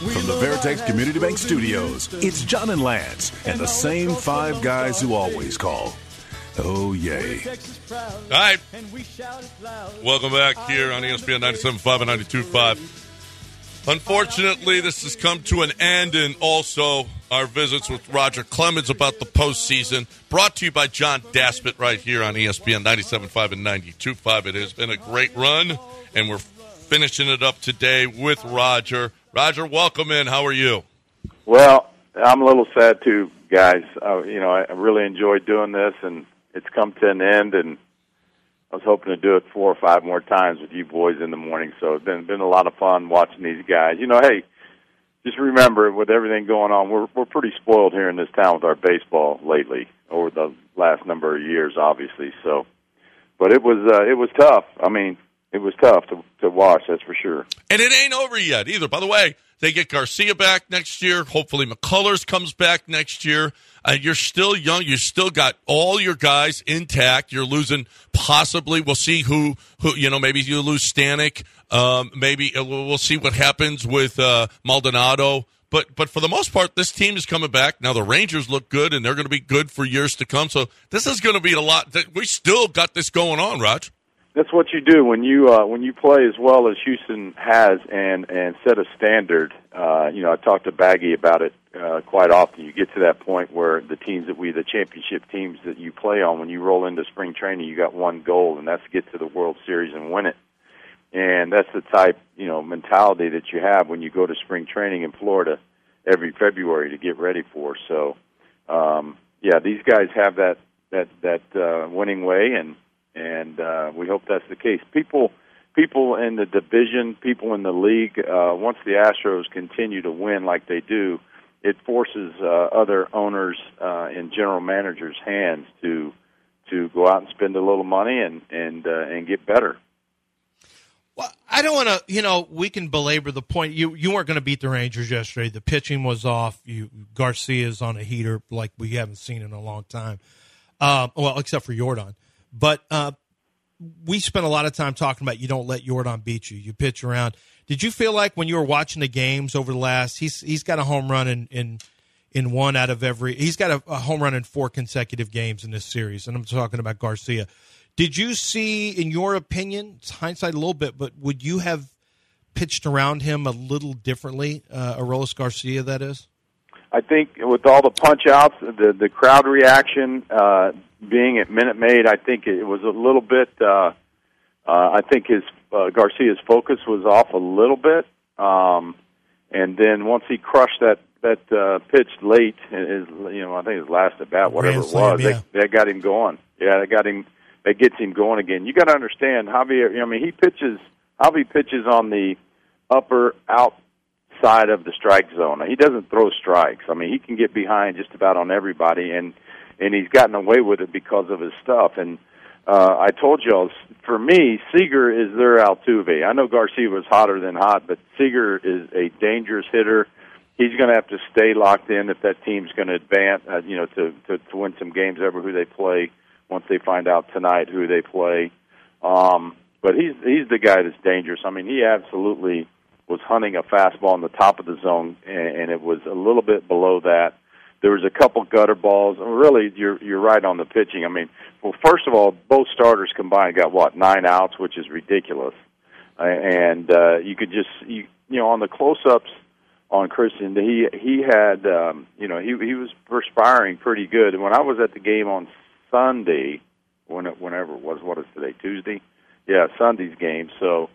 From the Veritex Community Bank Studios, it's John and Lance and the same five guys who always call. Oh, yay. All right. Welcome back here on ESPN 97.5 and 92.5. Unfortunately, this has come to an end, and also our visits with Roger Clemens about the postseason. Brought to you by John Daspit right here on ESPN 97.5 and 92.5. It has been a great run, and we're finishing it up today with Roger. Roger, welcome in. How are you? Well, I'm a little sad too, guys. Uh, you know, I really enjoyed doing this, and it's come to an end. And I was hoping to do it four or five more times with you boys in the morning. So it's been been a lot of fun watching these guys. You know, hey, just remember with everything going on, we're we're pretty spoiled here in this town with our baseball lately over the last number of years, obviously. So, but it was uh, it was tough. I mean, it was tough to to watch. That's for sure. And it ain't over yet either. By the way, they get Garcia back next year. Hopefully, McCullers comes back next year. Uh, you're still young. You still got all your guys intact. You're losing possibly. We'll see who who you know. Maybe you lose Stanek. Um, maybe uh, we'll see what happens with uh, Maldonado. But but for the most part, this team is coming back. Now the Rangers look good, and they're going to be good for years to come. So this is going to be a lot. We still got this going on, Raj. That's what you do when you uh, when you play as well as Houston has and and set a standard. Uh, you know, I talked to Baggy about it uh, quite often. You get to that point where the teams that we, the championship teams that you play on, when you roll into spring training, you got one goal, and that's get to the World Series and win it. And that's the type you know mentality that you have when you go to spring training in Florida every February to get ready for. So, um, yeah, these guys have that that that uh, winning way and and uh, we hope that's the case. People, people in the division, people in the league, uh, once the Astros continue to win like they do, it forces uh, other owners uh, and general managers' hands to to go out and spend a little money and and uh, and get better. Well, I don't want to. You know, we can belabor the point. You you weren't going to beat the Rangers yesterday. The pitching was off. You Garcia's on a heater like we haven't seen in a long time. Uh, well, except for Jordan. But uh, we spent a lot of time talking about you don't let Jordan beat you. You pitch around. Did you feel like when you were watching the games over the last? He's he's got a home run in in, in one out of every. He's got a, a home run in four consecutive games in this series, and I'm talking about Garcia. Did you see, in your opinion, it's hindsight a little bit, but would you have pitched around him a little differently, uh, Adolis Garcia? That is. I think with all the punch outs, the the crowd reaction, uh, being at Minute Maid, I think it was a little bit. Uh, uh, I think his uh, Garcia's focus was off a little bit, um, and then once he crushed that that uh, pitch late, his you know I think his last at bat, whatever it was, yeah. they, that got him going. Yeah, that got him. That gets him going again. You got to understand, Javier. I mean, he pitches. Javi pitches on the upper outside of the strike zone. He doesn't throw strikes. I mean, he can get behind just about on everybody, and and he's gotten away with it because of his stuff. And uh, I told y'all, for me, Seager is their Altuve. I know Garcia was hotter than hot, but Seager is a dangerous hitter. He's going to have to stay locked in if that team's going to advance, uh, you know, to, to to win some games over who they play. Once they find out tonight who they play, um, but he's he's the guy that's dangerous. I mean, he absolutely was hunting a fastball on the top of the zone, and, it was a little bit below that. There was a couple gutter balls. Really, you're you're right on the pitching. I mean, well, first of all, both starters combined got what nine outs, which is ridiculous. And uh, you could just you you know on the close-ups on Christian, he he had um, you know he he was perspiring pretty good. And when I was at the game on Sunday, when it, whenever it was, what is today Tuesday? Yeah, Sunday's game. So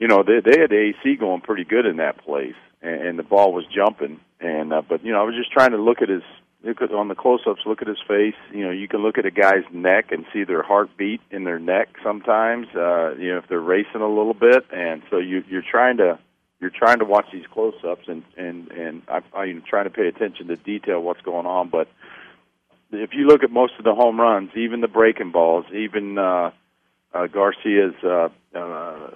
you know they they had the AC going pretty good in that place, and, and the ball was jumping. And uh, but you know I was just trying to look at his look at on the close-ups, look at his face. You know you can look at a guy's neck and see their heartbeat in their neck sometimes. Uh, you know if they're racing a little bit, and so you you're trying to you're trying to watch these close-ups and and and I, I'm trying to pay attention to detail what's going on. But if you look at most of the home runs, even the breaking balls, even uh, uh, Garcia's uh, uh, uh,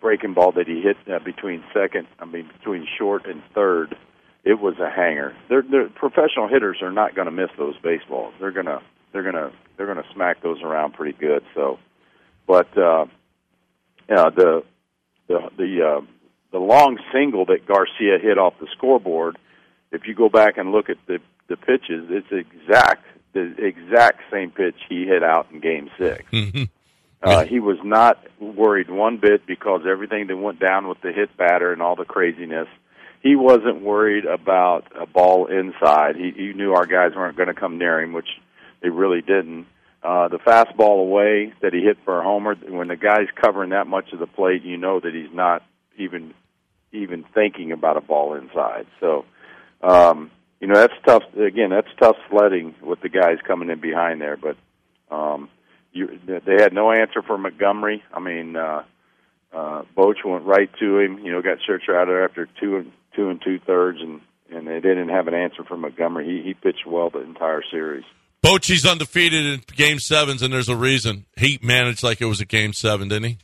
breaking ball that he hit uh, between second, I mean between short and third, it was a hanger. They're, they're professional hitters are not going to miss those baseballs. They're gonna they're gonna they're gonna smack those around pretty good. So, but uh, yeah, the the the uh, the long single that Garcia hit off the scoreboard. If you go back and look at the the pitches, it's exact the exact same pitch he hit out in Game 6 Mhm. Uh, he was not worried one bit because everything that went down with the hit batter and all the craziness. He wasn't worried about a ball inside. He, he knew our guys weren't going to come near him, which they really didn't. Uh, the fastball away that he hit for a homer, when the guy's covering that much of the plate, you know that he's not even even thinking about a ball inside. So, um, you know, that's tough. Again, that's tough sledding with the guys coming in behind there. But um, you, they had no answer for Montgomery. I mean, uh, uh, Boch went right to him. You know, got Scherzer out there after two and two and two thirds, and and they didn't have an answer for Montgomery. He he pitched well the entire series. Bochy's undefeated in game sevens, and there's a reason. He managed like it was a game seven, didn't he?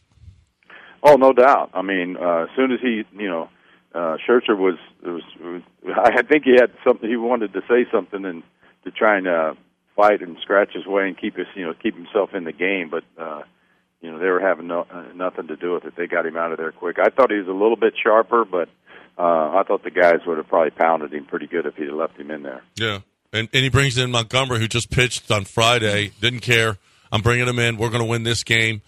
Oh, no doubt. I mean, uh, as soon as he, you know, uh, Scherzer was, was, was, I think he had something. He wanted to say something and to try and uh, fight and scratch his way and keep his, you know, keep himself in the game. But uh, you know, they were having no, uh, nothing to do with it. They got him out of there quick. I thought he was a little bit sharper, but uh, I thought the guys would have probably pounded him pretty good if he'd left him in there. Yeah. And, and he brings in Montgomery, who just pitched on Friday. Didn't care. I'm bringing him in. We're going to win this game.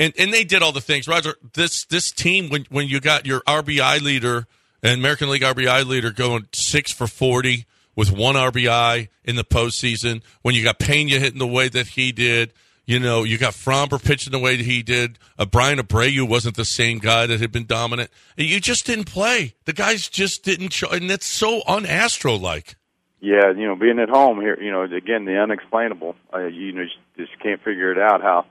And and they did all the things. Roger, this this team when when you got your RBI leader and American League RBI leader going six for forty with one RBI in the postseason, when you got Pena hitting the way that he did, you know, you got Framber pitching the way that he did. Uh, Bryan Abreu wasn't the same guy that had been dominant. You just didn't play. The guys just didn't show, and that's so un-Astro like. Yeah, you know, being at home here, you know, again the unexplainable. Uh, you know, just can't figure it out how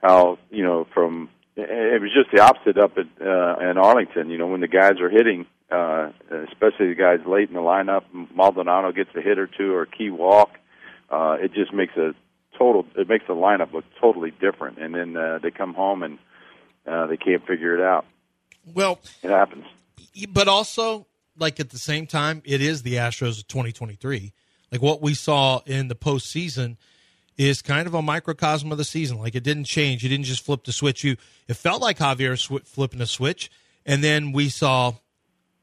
how you know from it was just the opposite up at uh, in Arlington. You know, when the guys are hitting, uh, especially the guys late in the lineup, Maldonado gets a hit or two or a key walk. Uh, it just makes a total. It makes the lineup look totally different. And then uh, they come home and uh, they can't figure it out. Well, It happens. but also like at the same time, it is the Astros of 2023. Like what we saw in the postseason is kind of a microcosm of the season. Like it didn't change. You didn't just flip the switch. You it felt like Javier sw- flipping a switch, and then we saw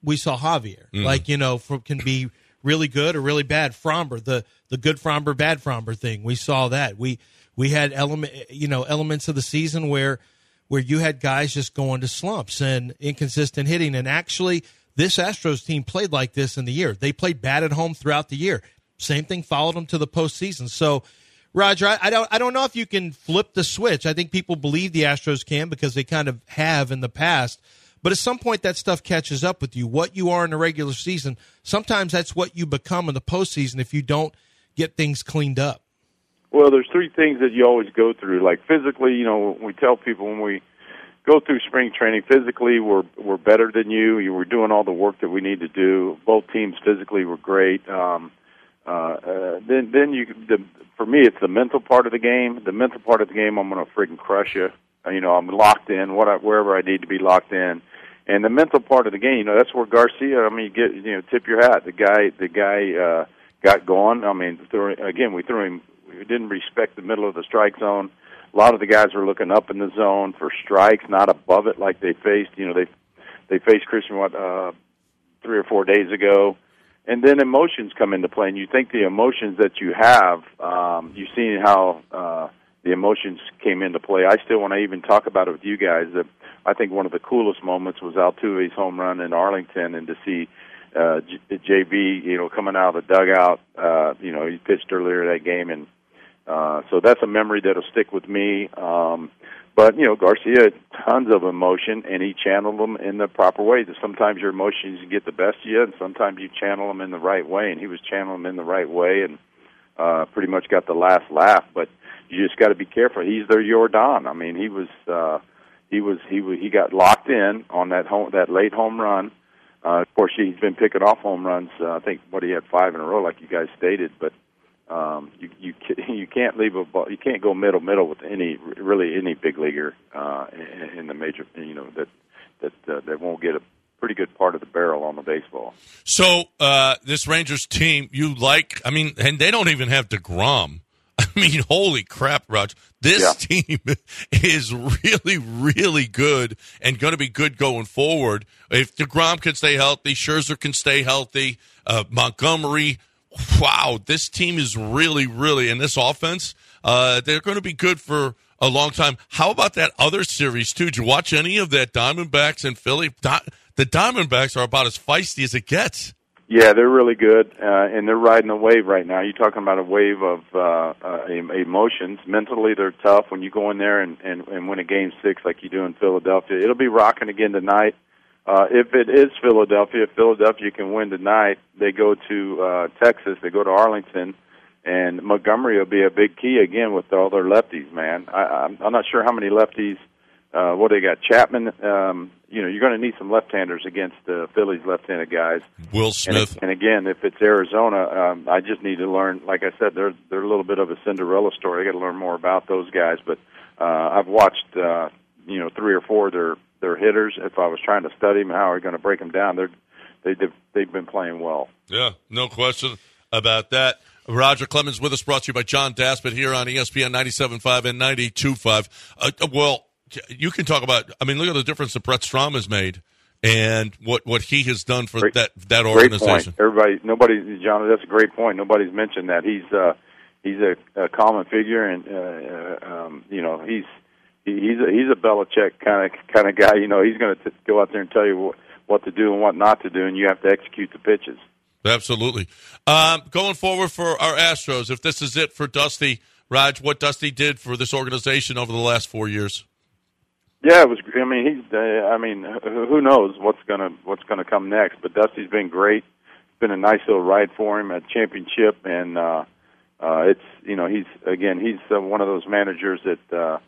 we saw Javier. Mm. Like you know, for, can be really good or really bad. Framber, the the good Framber, bad Fromber thing. We saw that. We we had element you know elements of the season where where you had guys just going to slumps and inconsistent hitting. And actually, this Astros team played like this in the year. They played bad at home throughout the year. Same thing followed them to the postseason. So, Roger, I, I don't I don't know if you can flip the switch. I think people believe the Astros can because they kind of have in the past. But at some point, that stuff catches up with you. What you are in the regular season, sometimes that's what you become in the postseason if you don't get things cleaned up. Well, there's three things that you always go through. Like physically, you know, we tell people when we go through spring training, physically we're we're better than you. You were doing all the work that we need to do. Both teams physically were great. Um, uh, uh, then then you the for me it's the mental part of the game. The mental part of the game, I'm going to freaking crush you. Uh, you know, I'm locked in. What I, wherever I need to be locked in. And the mental part of the game, you know, that's where Garcia. I mean, you get you know, tip your hat. The guy, the guy uh, got going. I mean, threw, again, we threw him. We didn't respect the middle of the strike zone. A lot of the guys were looking up in the zone for strikes, not above it like they faced. You know, they they faced Christian what uh, three or four days ago, and then emotions come into play. And you think the emotions that you have, um, you've seen how uh, the emotions came into play. I still want to even talk about it with you guys. That I think one of the coolest moments was Altuve's home run in Arlington, and to see uh, JB, you know, coming out of the dugout. Uh, you know, he pitched earlier that game, and uh, so that's a memory that'll stick with me. Um, but you know, Garcia tons of emotion, and he channeled them in the proper way. Sometimes your emotions get the best of you, and sometimes you channel them in the right way. And he was channeling them in the right way, and uh, pretty much got the last laugh. But you just got to be careful. He's their Jordan. I mean, he was. Uh, he was he was, he got locked in on that home that late home run. Uh, of course, he's been picking off home runs. Uh, I think what he had five in a row, like you guys stated. But um, you you you can't leave a ball. You can't go middle middle with any really any big leaguer uh, in, in the major. You know that that uh, that won't get a pretty good part of the barrel on the baseball. So uh, this Rangers team, you like? I mean, and they don't even have Degrom. I mean, holy crap, Raj! This Yeah. team is really, really good and going to be good going forward. If Degrom can stay healthy, Scherzer can stay healthy, uh, Montgomery. Wow, this team is really, really, and this offense, uh, they're going to be good for a long time. How about that other series too? Did you watch any of that Diamondbacks and Philly? Di- the Diamondbacks are about as feisty as it gets. Yeah, they're really good, uh, and they're riding a wave right now. You're talking about a wave of uh, uh, em- emotions. Mentally, they're tough. When you go in there and, and, and win a game six like you do in Philadelphia, it'll be rocking again tonight. Uh, if it is Philadelphia, if Philadelphia can win tonight, they go to uh, Texas. They go to Arlington, and Montgomery will be a big key again with all their lefties. Man, I, I'm, I'm not sure how many lefties. Uh, what they got? Chapman. Um, you know, you're going to need some left-handers against the Phillies left-handed guys. Will And, Smith. and again, if it's Arizona, um, I just need to learn. Like I said, they're they're a little bit of a Cinderella story. I got to learn more about those guys. But uh, I've watched, uh, you know, three or four of their their hitters. If I was trying to study them, how are we going to break them down? They're they they've, they've been playing well. Yeah, no question about that. Roger Clemens with us, brought to you by John Daspit here on ESPN 97.5 and 92.5. Uh, uh, well, you can talk about, I mean, look at the difference that Brent Strom has made and what, what he has done for Great- that, that organization. Everybody, nobody, John. That's a great point. Nobody's mentioned that he's uh, he's a, a common figure, and uh, uh, um, you know he's he's a, he's a Belichick kind of kind of guy. You know, he's going to go out there and tell you what, what to do and what not to do, and you have to execute the pitches. Absolutely. Um, going forward for our Astros, if this is it for Dusty, Raj, what Dusty did for this organization over the last four years. Yeah, it was. I mean, he's. Uh, I mean, who knows what's gonna what's gonna come next? But Dusty's been great. It's been a nice little ride for him at championship, and uh, uh, it's you know he's again he's uh, one of those managers that uh,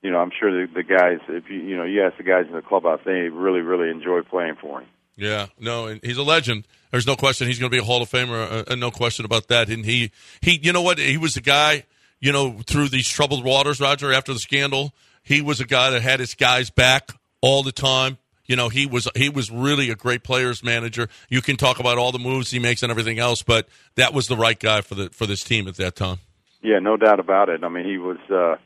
you know I'm sure the, the guys if you you know you ask the guys in the clubhouse they really really enjoy playing for him. Yeah, no, and he's a legend. There's no question he's going to be a Hall of Famer, uh, uh, no question about that. And he, he, you know what? He was the guy, you know, through these troubled waters, Roger. After the scandal, he was a guy that had his guys back all the time. You know, he was he was really a great players manager. You can talk about all the moves he makes and everything else, but that was the right guy for the for this team at that time. Yeah, no doubt about it. I mean, he was, uh,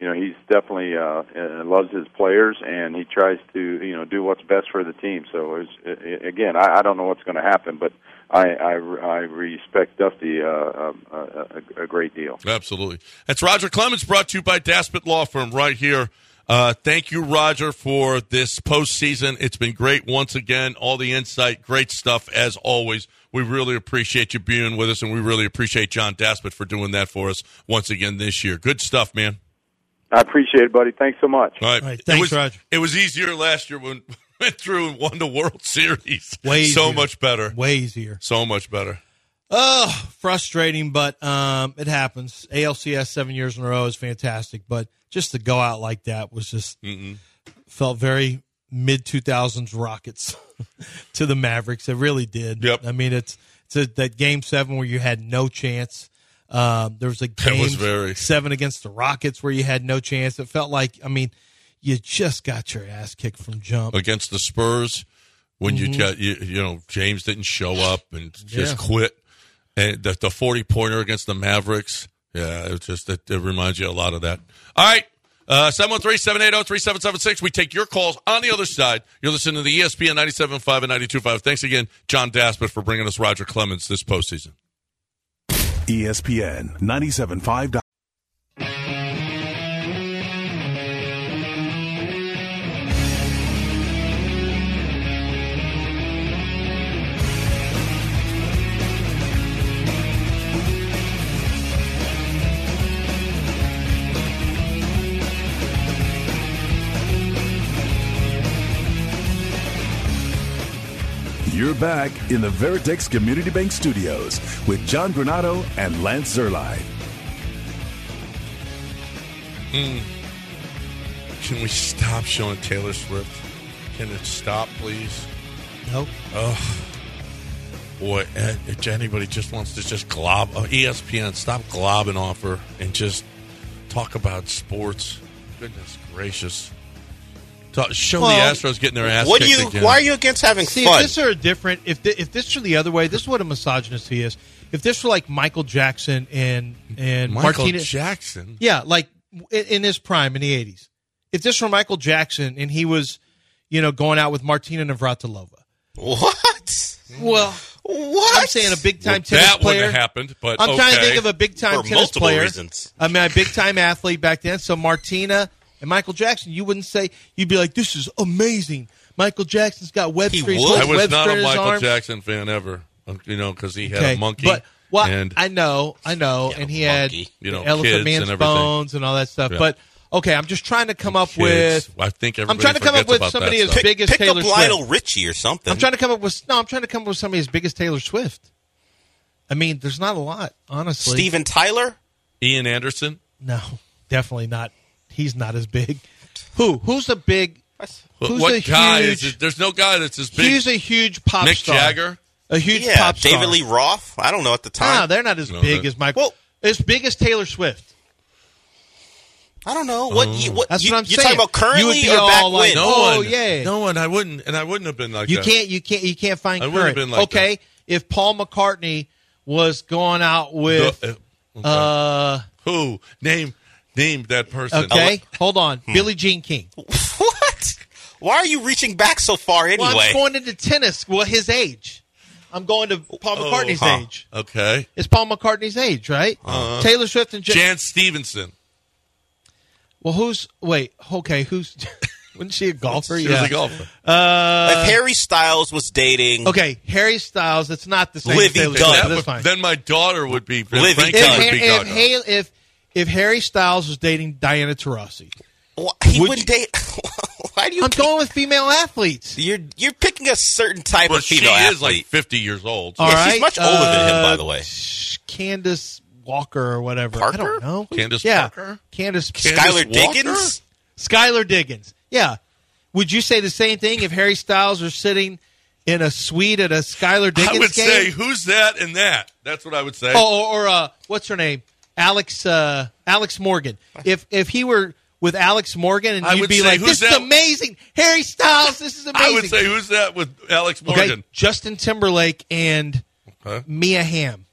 you know, he's definitely uh, loves his players, and he tries to, you know, do what's best for the team. So, it was, uh, again, I, I don't know what's going to happen, but I, I, I respect Dusty uh, uh, a, a great deal. Absolutely. That's Roger Clemens, brought to you by Daspit Law Firm right here. Uh, thank you, Roger, for this postseason. It's been great once again. All the insight, great stuff as always. We really appreciate you being with us, and we really appreciate John Daspit for doing that for us once again this year. Good stuff, man. I appreciate it, buddy. Thanks so much. All right. All right, it thanks, was, Roger. It was easier last year when we went through and won the World Series. Way so easier. much better. Way easier. So much better. Oh, frustrating, but um, it happens. ALCS seven years in a row is fantastic, but just to go out like that was just felt very mid two thousands Rockets to the Mavericks. It really did. Yep. I mean, it's it's a, that game seven where you had no chance. Um, there was a game was very- seven against the Rockets where you had no chance. It felt like, I mean, you just got your ass kicked from jump. against the Spurs when you got you, you know James didn't show up and just Mm-hmm. Yeah. quit, and the, the forty pointer against the Mavericks. Yeah, it just it, it reminds you a lot of that. All right. Uh, 713-780-3776. We take your calls on the other side. You're listening to the ESPN 97.5 and 92.5. Thanks again, John Daspit, for bringing us Roger Clemens this postseason. ESPN 97.5. You're back in the Veritex Community Bank Studios with John Granado and Lance Zierlein. Can we stop showing Taylor Swift? Can it stop, please? Nope. Boy, eh, if anybody just wants to just glob, uh, ESPN, stop globbing off her and just talk about sports. Goodness gracious. Talk, show Well, the Astros getting their ass What do kicked you? again. Why are you against having See, fun? if this are different, if thi- if this were the other way, this is what a misogynist he is. If this were like Michael Jackson and and Michael Martinez, Jackson? yeah, like in, in his prime in the eighties. If this were Michael Jackson and he was, you know, going out with Martina Navratilova, what? well, What? I'm saying a big time Well, tennis that player. wouldn't have happened, but I'm trying to think of a big time For tennis multiple player. reasons. I mean, a big time athlete back then. So Martina and Michael Jackson, you wouldn't say you'd be like, "This is amazing." Michael Jackson's got web He strings, would. I was not a Michael arms. Jackson fan ever. um, You know, because he had Okay, a monkey. But well, and I know, I know, Yeah, and he monkey. had You know, Elephant Man's and bones and all that stuff. Yeah. But okay, I'm just trying to come up kids. with. I think I'm trying to come up with somebody as stuff. big as Pick Taylor up Swift. Lionel Richie or something. I'm trying to come up with no. I'm trying to come up with somebody as big as Taylor Swift. I mean, there's not a lot, honestly. Steven Tyler. Ian Anderson. No, definitely not. He's not as big. Who? Who's a big? Who's what a guy huge? is it? There's no guy that's as big. He's a huge pop Mick star. Mick Jagger. A huge Yeah, pop star. David Lee Roth. I don't know at the time. Ah, they're not as No, big as Michael. Well- as big as Taylor Swift. I don't know what. You, what That's you, what I'm you're saying. talking about You would currently be or all back like, when? No Oh, one. yeah. No one. I wouldn't, and I wouldn't have been like You that. can't. You can't. You can't find I wouldn't have been like okay, if Paul McCartney was going out with, The- uh, uh, Who? Name name that person. okay, hold on, Hmm. Billie Jean King. What? Why are you reaching back so far anyway? Well, I'm going into tennis. Well, his age. I'm going to Paul Oh, McCartney's huh. age. Okay. It's Paul McCartney's age, right? Taylor Swift and Jan- Jan Stephenson. Well, who's wait? Okay, who's? wasn't she a golfer? She yeah. was a golfer. if Harry Styles was dating, Okay, Harry Styles. It's not the same. Livy Gunn. Swift, That but would- that's fine. then my daughter would be. Livy Gunn. if, if, Hale- if if Harry Styles was dating Diana Taurasi, Wh- he Would wouldn't date. Why do you? I'm keep- going with female athletes. You're you're picking a certain type Well, of she female is like 50 years old. All Yeah, right, she's much older than him, by uh, the way. Candace Walker or whatever. I don't know. Candace yeah. Parker? Candace Candace Skylar Walker? Diggins. Skylar Diggins. Yeah. Would you say the same thing if Harry Styles were sitting in a suite at a Skylar Diggins game? I would game? say, who's that and that? That's what I would say. Oh, or, or uh, what's her name? Alex uh, Alex Morgan. If if he were with Alex Morgan, and I you'd would be say, like, "This is amazing, Harry Styles. This is amazing." I would say, who's that with Alex Morgan? okay, Justin Timberlake and Huh? Mia Hamm.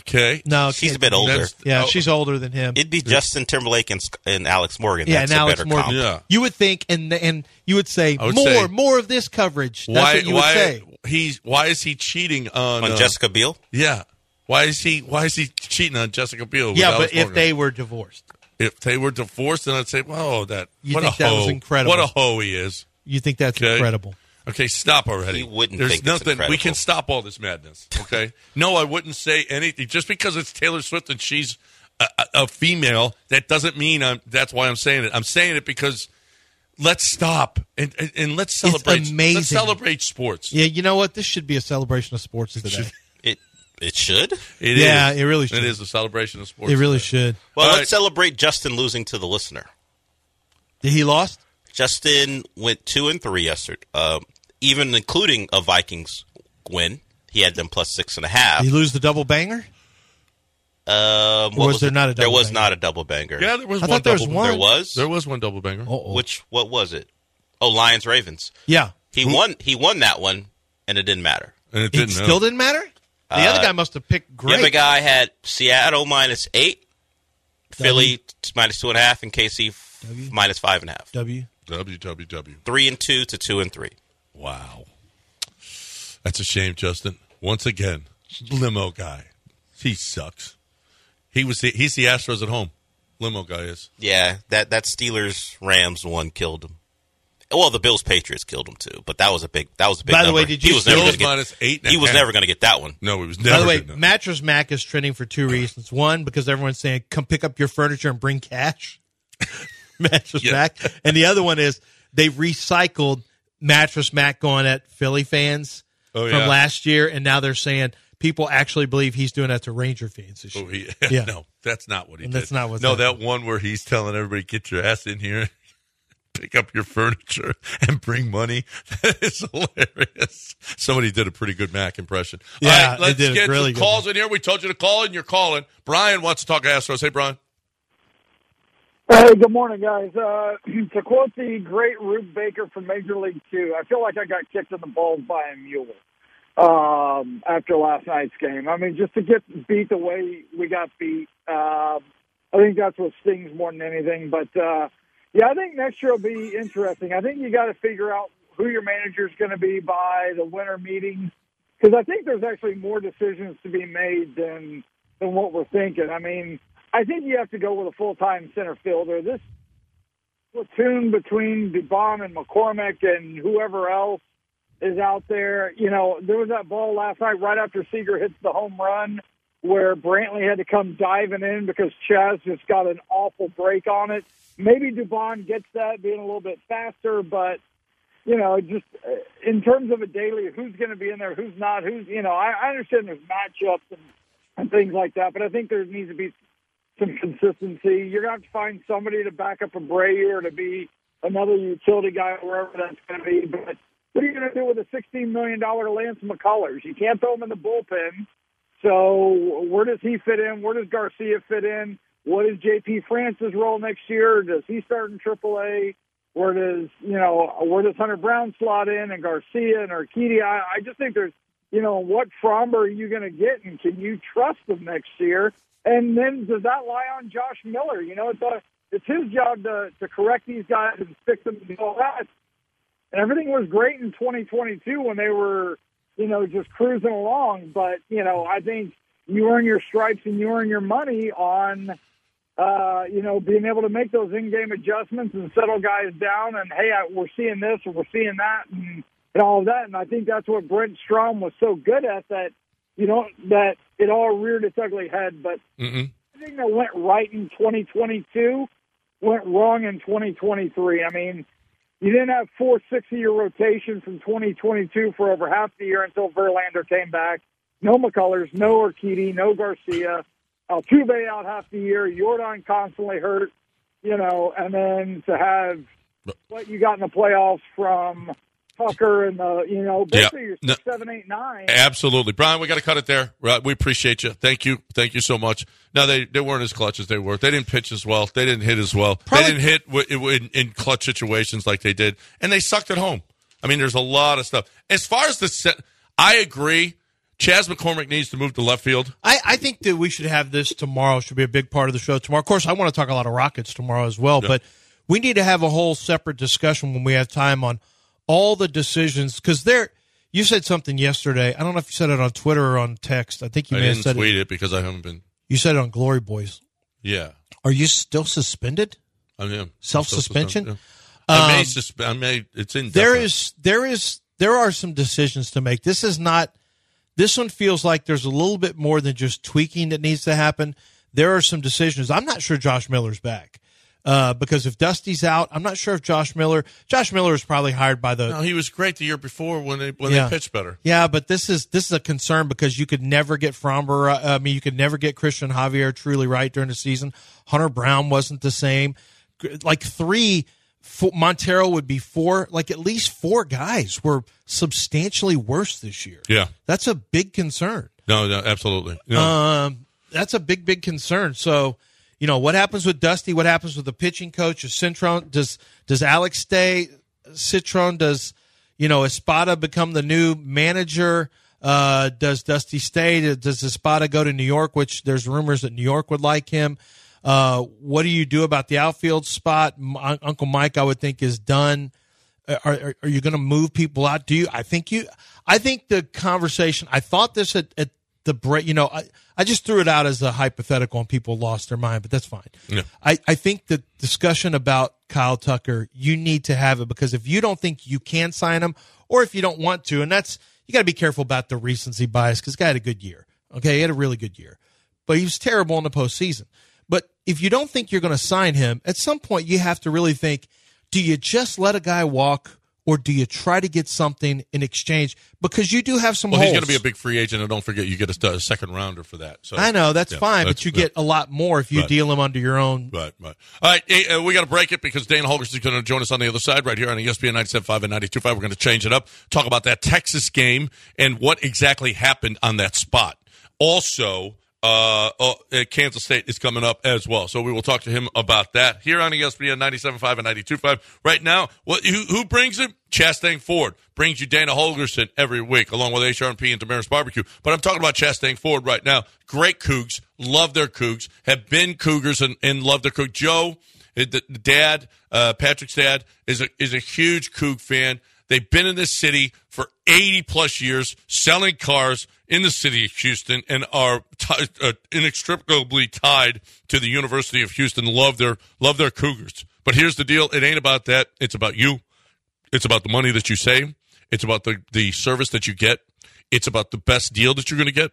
Okay. No, She's a bit older. That's- Yeah, oh, she's older than him. It'd be Justin Timberlake and, and Alex Morgan. yeah, That's and a Alex better Morgan. comp. Yeah. You would think, and and you would say would more, say- more of this coverage. That's why? what you would why? say. He's why is he cheating on, On uh, Jessica Biel. Yeah. Why is he? Why is he cheating on Jessica Biel? Yeah, Alex but if Morgan? they were divorced, if they were divorced, then I'd say, "Whoa, that You what think a that hoe! was incredible. What a hoe he is." you think that's Okay. incredible. Okay, stop already. He wouldn't There's think it's nothing. We can stop all this madness. Okay. no, I wouldn't say anything. Just because it's Taylor Swift and she's a, a, a female, that doesn't mean I'm. That's why I'm saying it. I'm saying it because let's stop and and, and let's celebrate. amazing. Let's celebrate sports. Yeah, you know what? This should be a celebration of sports today. Should- It it should. It Yeah, is. it really should. It is a celebration of sports. It really today. should. Well, All let's right. celebrate Justin losing to the listener. Did he lost? Justin went two and three yesterday, um, even including a Vikings win. He had them plus six and a half. Did he lose the double banger? Um, Or what was there it? not a There was banger? not a double banger. Yeah, there was I one. thought there was double- one. There was. There was one double banger. Uh-oh. Which what was it? Oh, Lions Ravens. Yeah. He won. He won that one, and it didn't matter. and it It didn't. still didn't matter? The other uh, guy must have picked great. The other guy had Seattle minus eight, Philly minus two and a half, and KC f- minus five and a half. W. W W Three and two to two and three. Wow. That's a shame, Justin. Once again, limo guy. He sucks. He was the, he's the Astros at home. Limo guy is. Yeah, that that Steelers Rams one killed him. Well, the Bills Patriots killed him too, but that was a big that was a big. By the number. way, did you he was see- never Bills gonna get, minus eight He was half. never going to get that one. No, he was never. By the way, enough. Mattress Mac is trending for two reasons. One, because everyone's saying, come pick up your furniture and bring cash. Mattress Yeah. Mac. And the other one is they recycled Mattress Mac going at Philly fans Oh, from last year. And now they're saying people actually believe he's doing that to Ranger fans this oh, year. Oh, he, Yeah. no, that's not what he And did. that's not what's No, happening. that one where he's telling everybody, "Get your ass in here." Pick up your furniture and bring money. That is hilarious. Somebody did a pretty good Mac impression. Yeah, All right, let's did get really some good calls in here. We told you to call and you're calling. Brian wants to talk Astros. Hey, Brian. Hey, good morning, guys. Uh, to quote the great Rube Baker from Major League Two, I feel like I got kicked in the balls by a mule um, after last night's game. I mean, just to get beat the way we got beat, uh, I think that's what stings more than anything. But uh, yeah, I think next year will be interesting. I think you got to figure out who your manager is going to be by the winter meetings because I think there's actually more decisions to be made than than what we're thinking. I mean. I think you have to go with a full time center fielder. This platoon between Dubon and McCormick and whoever else is out there. You know, there was that ball last night right after Seager hits the home run where Brantley had to come diving in because Chas just got an awful break on it. Maybe Dubon gets that being a little bit faster, but you know, just uh, in terms of a daily, who's going to be in there, who's not, who's you know, I, I understand there's matchups and, and things like that, but I think there needs to be some consistency. You're going to find somebody to back up a Bray or to be another utility guy, or wherever that's going to be. But what are you going to do with a $16 million Lance McCullers? You can't throw him in the bullpen. So where does he fit in? Where does Garcia fit in? What is JP France's role next year? Does he start in AAA? Where does you know where does Hunter Brown slot in and Garcia and Urquidy? I, I just think there's you know what Framber are you going to get and can you trust them next year? And then does that lie on Josh Miller? You know, it's a, it's his job to to correct these guys and fix them and all that. And everything was great in 2022 when they were, you know, just cruising along. But you know, I think you earn your stripes and you earn your money on, uh, you know, being able to make those in-game adjustments and settle guys down. And hey, I, we're seeing this or we're seeing that and, and all of that. And I think that's what Brent Strom was so good at that you know that it all reared its ugly head. But Mm-mm. everything that went right in 2022 went wrong in 2023. I mean, you didn't have four six-year rotations from 2022 for over half the year until Verlander came back. No McCullers, no Urquidy, no Garcia. Altuve out half the year. Jordan constantly hurt, you know, and then to have what you got in the playoffs from Tucker and the, you know, basically your No. six, seven, eight, nine. Absolutely, Brian. We got to cut it there. We appreciate you. Thank you. Thank you so much. Now they they weren't as clutch as they were. They didn't pitch as well. They didn't hit as well. Probably- they didn't hit w- in, in clutch situations like they did, and they sucked at home. I mean, there's a lot of stuff. As far as the set, I agree. Chas McCormick needs to move to left field. I, I think that we should have this tomorrow. Should be a big part of the show tomorrow. Of course, I want to talk a lot of Rockets tomorrow as well. But we need to have a whole separate discussion when we have time on all the decisions because there. You said something yesterday. I don't know if you said it on Twitter or on text. I think you I may didn't said tweet it. it because I haven't been. You said it on Glory Boys. Yeah, Are you still suspended? I am Self-suspension? Yeah. I may Um, susp- I may. It's in. there is there is there are some decisions to make. This is not this one feels like there's a little bit more than just tweaking that needs to happen. There are some decisions. I'm not sure Josh Miller's back. Uh, because if Dusty's out, I'm not sure if Josh Miller Josh Miller is probably hired by the No, he was great the year before when they when Yeah. they pitched better. Yeah, but this is this is a concern because you could never get Framber. uh, I mean, you could never get Christian Javier truly right during the season. Hunter Brown wasn't the same. Like three, four, Montero would be four. Like at least four guys were substantially worse this year. Yeah. That's a big concern. No, no, absolutely. No. Um, that's a big, big concern. So, you know, what happens with Dusty? What happens with the pitching coach? Is Cintron does does Alex stay? Cintron does you know Espada become the new manager? Uh, does Dusty stay? Does Espada go to New York? Which there's rumors that New York would like him. Uh, what do you do about the outfield spot? Uncle Mike, I would think, is done. Are, are, are you going to move people out? Do you? I think you. I think the conversation. I thought this at, at the break. You know, I, I just threw it out as a hypothetical, and people lost their mind, but that's fine. Yeah. I, I think the discussion about Kyle Tucker, you need to have it because if you don't think you can sign him, or if you don't want to, and that's you got to be careful about the recency bias because guy had a good year. Okay, he had a really good year, but he was terrible in the postseason. But if you don't think you're going to sign him, at some point you have to really think: Do you just let a guy walk, or do you try to get something in exchange? Because you do have some. Well, holes. he's going to be a big free agent, and don't forget you get a, a second rounder for that. So I know that's yeah, fine, that's- but you get a lot more if you Right. deal him under your own. Right, right. All right, hey, uh, we got to break it because Dana Holgorsen is going to join us on the other side right here on ESPN 97.5 and 92.5. We're going to change it up, talk about that Texas game and what exactly happened on that spot. Also, uh, oh, uh, Kansas State is coming up as well, so we will talk to him about that here on ESPN 97.5 and 92.5. Right now, what who, who brings it? Chastang Ford brings you Dana Holgorsen every week, along with HRP and Demeris Barbecue. But I'm talking about Chastang Ford right now. Great Cougs, love their Cougs, have been Cougars and, and love their Coug. Joe, uh, the, the dad, uh, Patrick's dad, is a is a huge Coug fan. They've been in this city for 80 plus years, selling cars in the city of Houston, and are t- uh, inextricably tied to the University of Houston. Love their love their Cougars. But here's the deal: it ain't about that. It's about you. It's about the money that you save. It's about the the service that you get. It's about the best deal that you're going to get.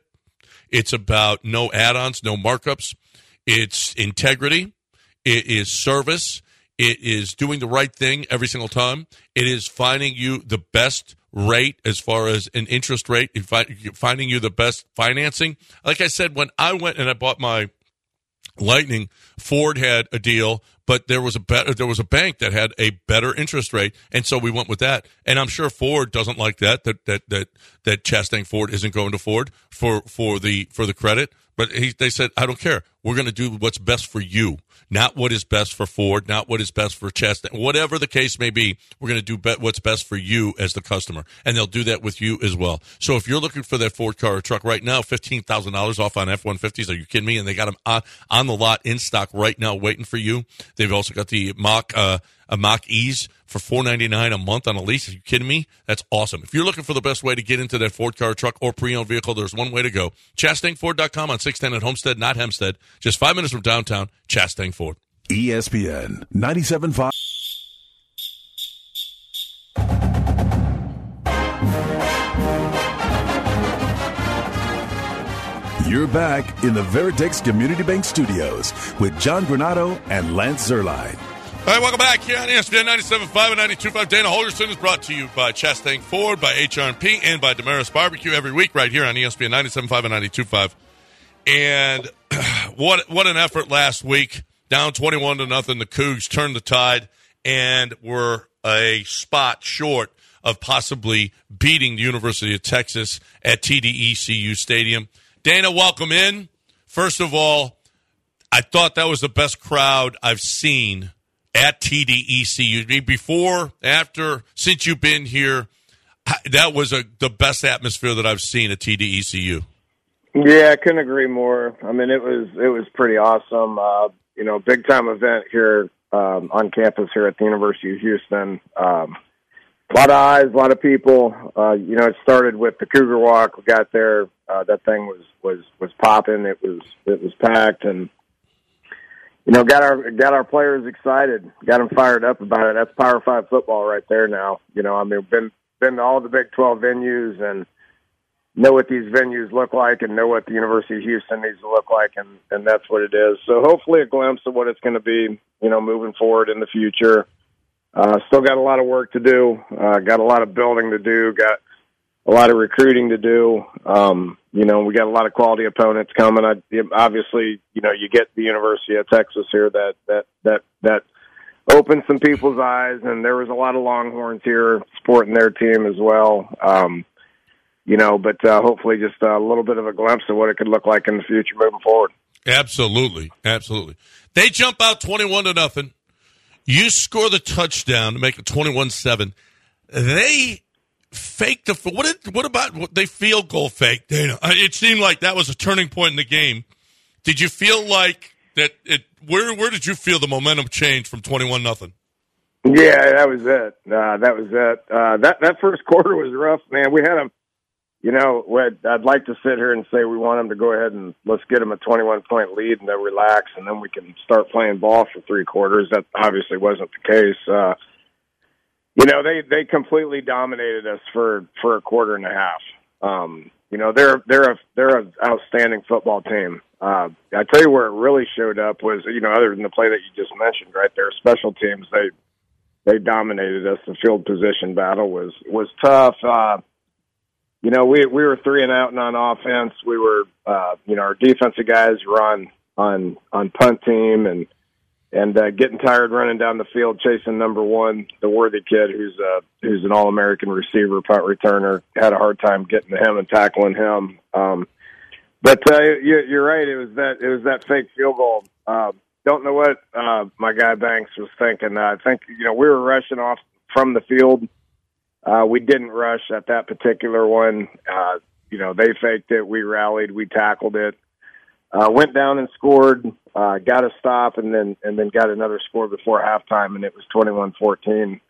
It's about no add-ons, no markups. It's integrity. It is service. It is doing the right thing every single time. It is finding you the best rate as far as an interest rate. in fi- Finding you the best financing. Like I said, when I went and I bought my Lightning, Ford had a deal, but there was a better there was a bank that had a better interest rate, and so we went with that. And I'm sure Ford doesn't like that that that that that Chastang Ford isn't going to Ford for for the for the credit. But he, they said, I don't care. We're going to do what's best for you, not what is best for Ford, not what is best for Chastang. Whatever the case may be, we're going to do be- what's best for you as the customer, and they'll do that with you as well. So if you're looking for that Ford car or truck right now, fifteen thousand dollars off on F one fifties. Are you kidding me? And they got them on, uh, on the lot in stock right now, waiting for you. They've also got the mock uh, a Mach E's for four ninety nine a month on a lease. Are you kidding me? That's awesome. If you're looking for the best way to get into that Ford car, truck, or pre-owned vehicle, there's one way to go. ChastangFord.com on 610 at Homestead, not Hempstead. Just five minutes from downtown, Chastang Ford. ESPN 97.5. You're back in the Veritex Community Bank Studios with John Granado and Lance Zierlein. All right, welcome back here on ESPN 97.5 and 92.5. Dana Holgorsen is brought to you by Chastang Ford, by HRP, and by Demeris Barbecue every week right here on ESPN 97.5 and 92.5. And what what an effort last week. Down 21 to nothing. The Cougs turned the tide and were a spot short of possibly beating the University of Texas at TDECU Stadium. Dana, welcome in. First of all, I thought that was the best crowd I've seen at TDECU. Before, after, since you've been here, that was a, the best atmosphere that I've seen at TDECU. Yeah, I couldn't agree more. I mean, it was it was pretty awesome. Uh, you know, big time event here um, on campus here at the University of Houston. Um, a lot of eyes, a lot of people. Uh, you know, it started with the Cougar Walk. We got there. Uh, that thing was was was popping. It was it was packed, and you know, got our got our players excited, got them fired up about it. That's Power Five football right there. Now, you know, I mean, been been to all the Big Twelve venues and know what these venues look like and know what the University of Houston needs to look like, and and that's what it is. So hopefully, a glimpse of what it's going to be, you know, moving forward in the future. Uh, still got a lot of work to do. Uh, got a lot of building to do. Got a lot of recruiting to do. Um, you know, we got a lot of quality opponents coming. I, obviously, you know, you get the University of Texas here that that that that opened some people's eyes, and there was a lot of Longhorns here supporting their team as well. Um, you know, but uh, hopefully, just a little bit of a glimpse of what it could look like in the future moving forward. Absolutely, absolutely. They jump out twenty-one to nothing. You score the touchdown to make it twenty-one-seven. They fake the what? Did, what about what they field goal fake? Dana, it seemed like that was a turning point in the game. Did you feel like that? It where where did you feel the momentum change from twenty-one nothing? Yeah, that was it. Uh, that was it. Uh, that that first quarter was rough, man. We had them. You know, what I'd like to sit here and say we want them to go ahead and let's get them a 21 point lead and then relax and then we can start playing ball for three quarters. That obviously wasn't the case. Uh, you know, they they completely dominated us for for a quarter and a half. Um, you know, they're they're a they're an outstanding football team. Uh, I tell you where it really showed up was you know other than the play that you just mentioned right there, special teams. They they dominated us. The field position battle was was tough. Uh, you know, we we were three and out and on offense. We were, uh, you know, our defensive guys were on on on punt team and and uh, getting tired running down the field chasing number one, the Worthy kid who's uh who's an all American receiver, punt returner. Had a hard time getting to him and tackling him. Um, but uh, you, you're right. It was that it was that fake field goal. Uh, don't know what uh, my guy Banks was thinking. Uh, I think you know we were rushing off from the field. Uh, we didn't rush at that particular one. Uh, you know they faked it. We rallied. We tackled it. Uh, went down and scored. Uh, got a stop and then and then got another score before halftime, and it was 21-14.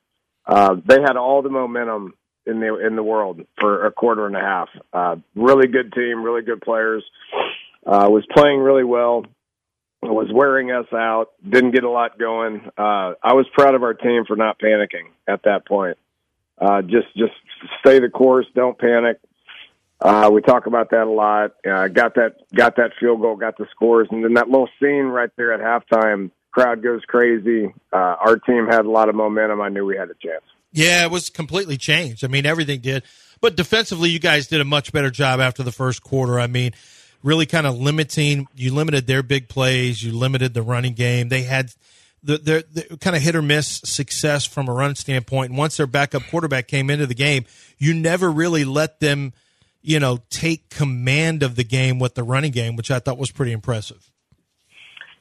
Uh, they had all the momentum in the in the world for a quarter and a half. Uh, really good team, really good players. Uh, was playing really well. Was wearing us out. Didn't get a lot going. Uh, I was proud of our team for not panicking at that point. Uh, just just stay the course. Don't panic. Uh, we talk about that a lot. Uh, got that got that field goal, got the scores, and then that little scene right there at halftime. Crowd goes crazy. Uh, our team had a lot of momentum. I knew we had a chance. Yeah, it was completely changed. I mean, everything did. But defensively, you guys did a much better job after the first quarter. I mean, really kind of limiting. You limited their big plays. You limited the running game. They had the, the, the kind of hit or miss success from a run standpoint. And once their backup quarterback came into the game, you never really let them, you know, take command of the game with the running game, which I thought was pretty impressive.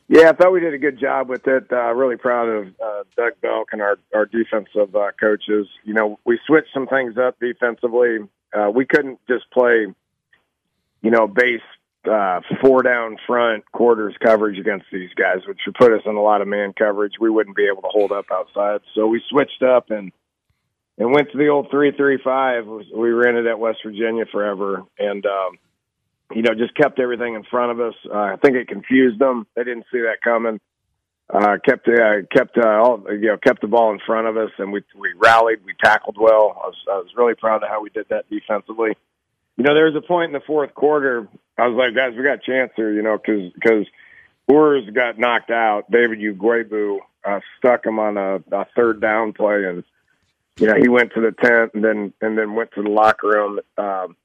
Yeah, I thought we did a good job with it. Uh, really proud of uh, Doug Belk and our our defensive uh, coaches. You know, we switched some things up defensively. Uh, we couldn't just play, you know, base uh, four down front quarters coverage against these guys, which would put us in a lot of man coverage. We wouldn't be able to hold up outside. So we switched up and and went to the old three three five. We ran it at West Virginia forever, and um, you know, just kept everything in front of us. Uh, I think it confused them. They didn't see that coming. Uh, kept uh, kept uh, all you know kept the ball in front of us, and we we rallied. We tackled well. I was I was really proud of how we did that defensively. You know, there was a point in the fourth quarter. I was like, guys, we got a chance here. You know, because because Ewers got knocked out. David Ugwoegbu uh, stuck him on a, a third down play, and you know he went to the tent and then and then went to the locker room. Um,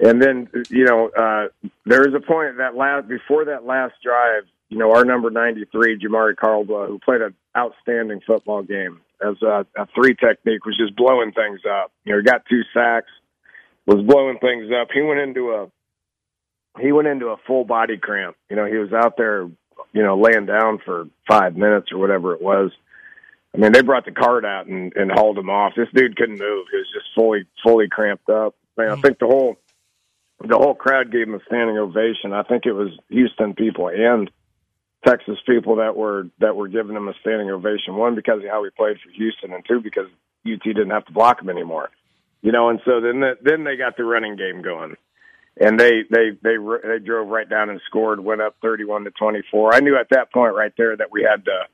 and then, you know, uh, there was a point that last before that last drive, you know, our number 93, Jamaree Caldwell, who played an outstanding football game as a, a three technique, was just blowing things up. You know, he got two sacks, was blowing things up. He went into a he went into a full body cramp. You know, he was out there, you know, laying down for five minutes or whatever it was. I mean, they brought the cart out and, and hauled him off. This dude couldn't move. He was just fully fully cramped up. Man, I hmm. think the whole the whole crowd gave him a standing ovation. I think it was Houston people and Texas people that were that were giving him a standing ovation. One because of how he played for Houston, and two because UT didn't have to block him anymore. You know, and so then the, then they got the running game going, and they they they they drove right down and scored, went up thirty one to twenty four. I knew at that point right there that we had to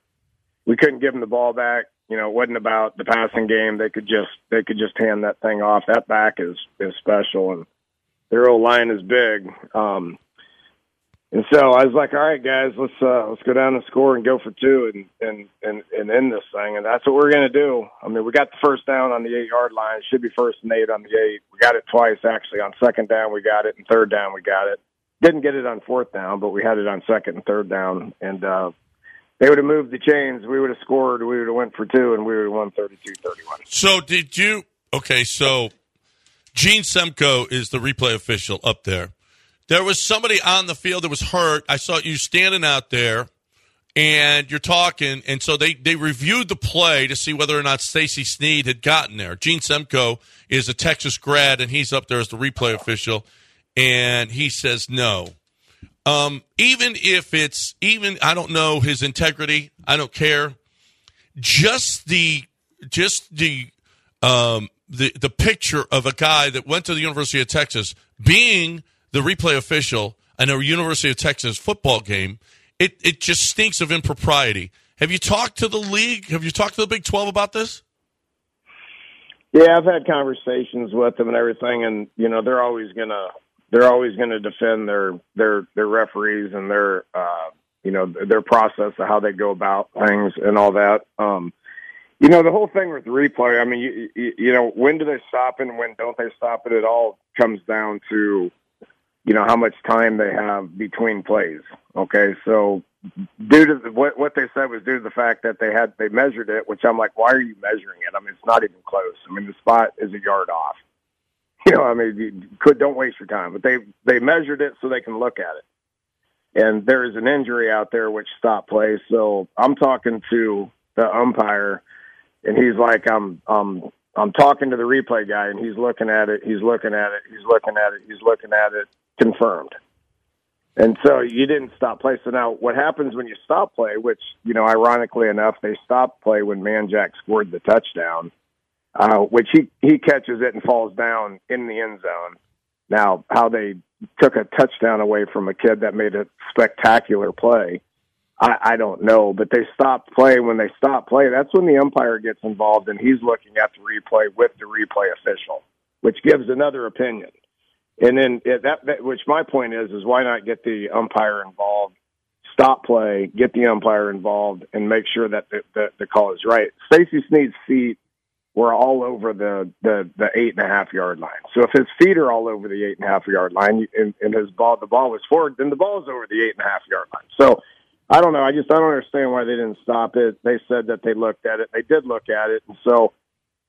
we couldn't give them the ball back. You know, it wasn't about the passing game. They could just they could just hand that thing off. That back is is special and their old line is big. Um, and so I was like, all right, guys, let's uh, let's go down and score and go for two and and and, and end this thing. And that's what we're going to do. I mean, we got the first down on the eight yard line. Should be first and eight on the eight. We got it twice actually. On second down, we got it, and third down, we got it. Didn't get it on fourth down, but we had it on second and third down. And uh, they would have moved the chains. We would have scored. We would have went for two, and we would have won 32-31. So did you? Okay, so Gene Semko is the replay official up there. There was somebody on the field that was hurt. I saw you standing out there and you're talking. And so they, they reviewed the play to see whether or not Stacy Sneed had gotten there. Gene Semko is a Texas grad and he's up there as the replay official. And he says no. Um, even if it's even, I don't know his integrity. I don't care. Just the, just the, um, the the picture of a guy that went to the University of Texas being the replay official in a University of Texas football game, it it just stinks of impropriety. Have you talked to the league? Have you talked to the Big Twelve about this? Yeah, I've had conversations with them and everything, and you know they're always gonna they're always gonna defend their their their referees and their uh, you know their process of how they go about things and all that. Um, You know, the whole thing with replay, I mean, you, you, you know, when do they stop it and when don't they stop it? It all comes down to, you know, how much time they have between plays. Okay. So due to the, what, what they said was due to the fact that they had, they measured it, which I'm like, why are you measuring it? I mean, it's not even close. I mean, the spot is a yard off. You know, I mean, you could, don't waste your time, but they, they measured it so they can look at it. And there is an injury out there which stopped play. So I'm talking to the umpire and he's like, I'm, um, I'm talking to the replay guy, and he's looking at it. He's looking at it. He's looking at it. He's looking at it. Confirmed. And so you didn't stop play. So now, what happens when you stop play? Which you know, ironically enough, they stopped play when Manjack scored the touchdown, uh, which he he catches it and falls down in the end zone. Now, how they took a touchdown away from a kid that made a spectacular play I, I don't know, but they stop play. When they stop play, that's when the umpire gets involved and he's looking at the replay with the replay official, which gives another opinion. And then it, that, that, which my point is, is why not get the umpire involved, stop play, get the umpire involved, and make sure that the, the, the call is right. Stacy Sneed's feet were all over the, the, the eight and a half yard line. So if his feet are all over the eight and a half yard line and, and his ball, the ball was forward, then the ball is over the eight and a half yard line. So I don't know. I just I don't understand why they didn't stop it. They said that they looked at it. They did look at it, and so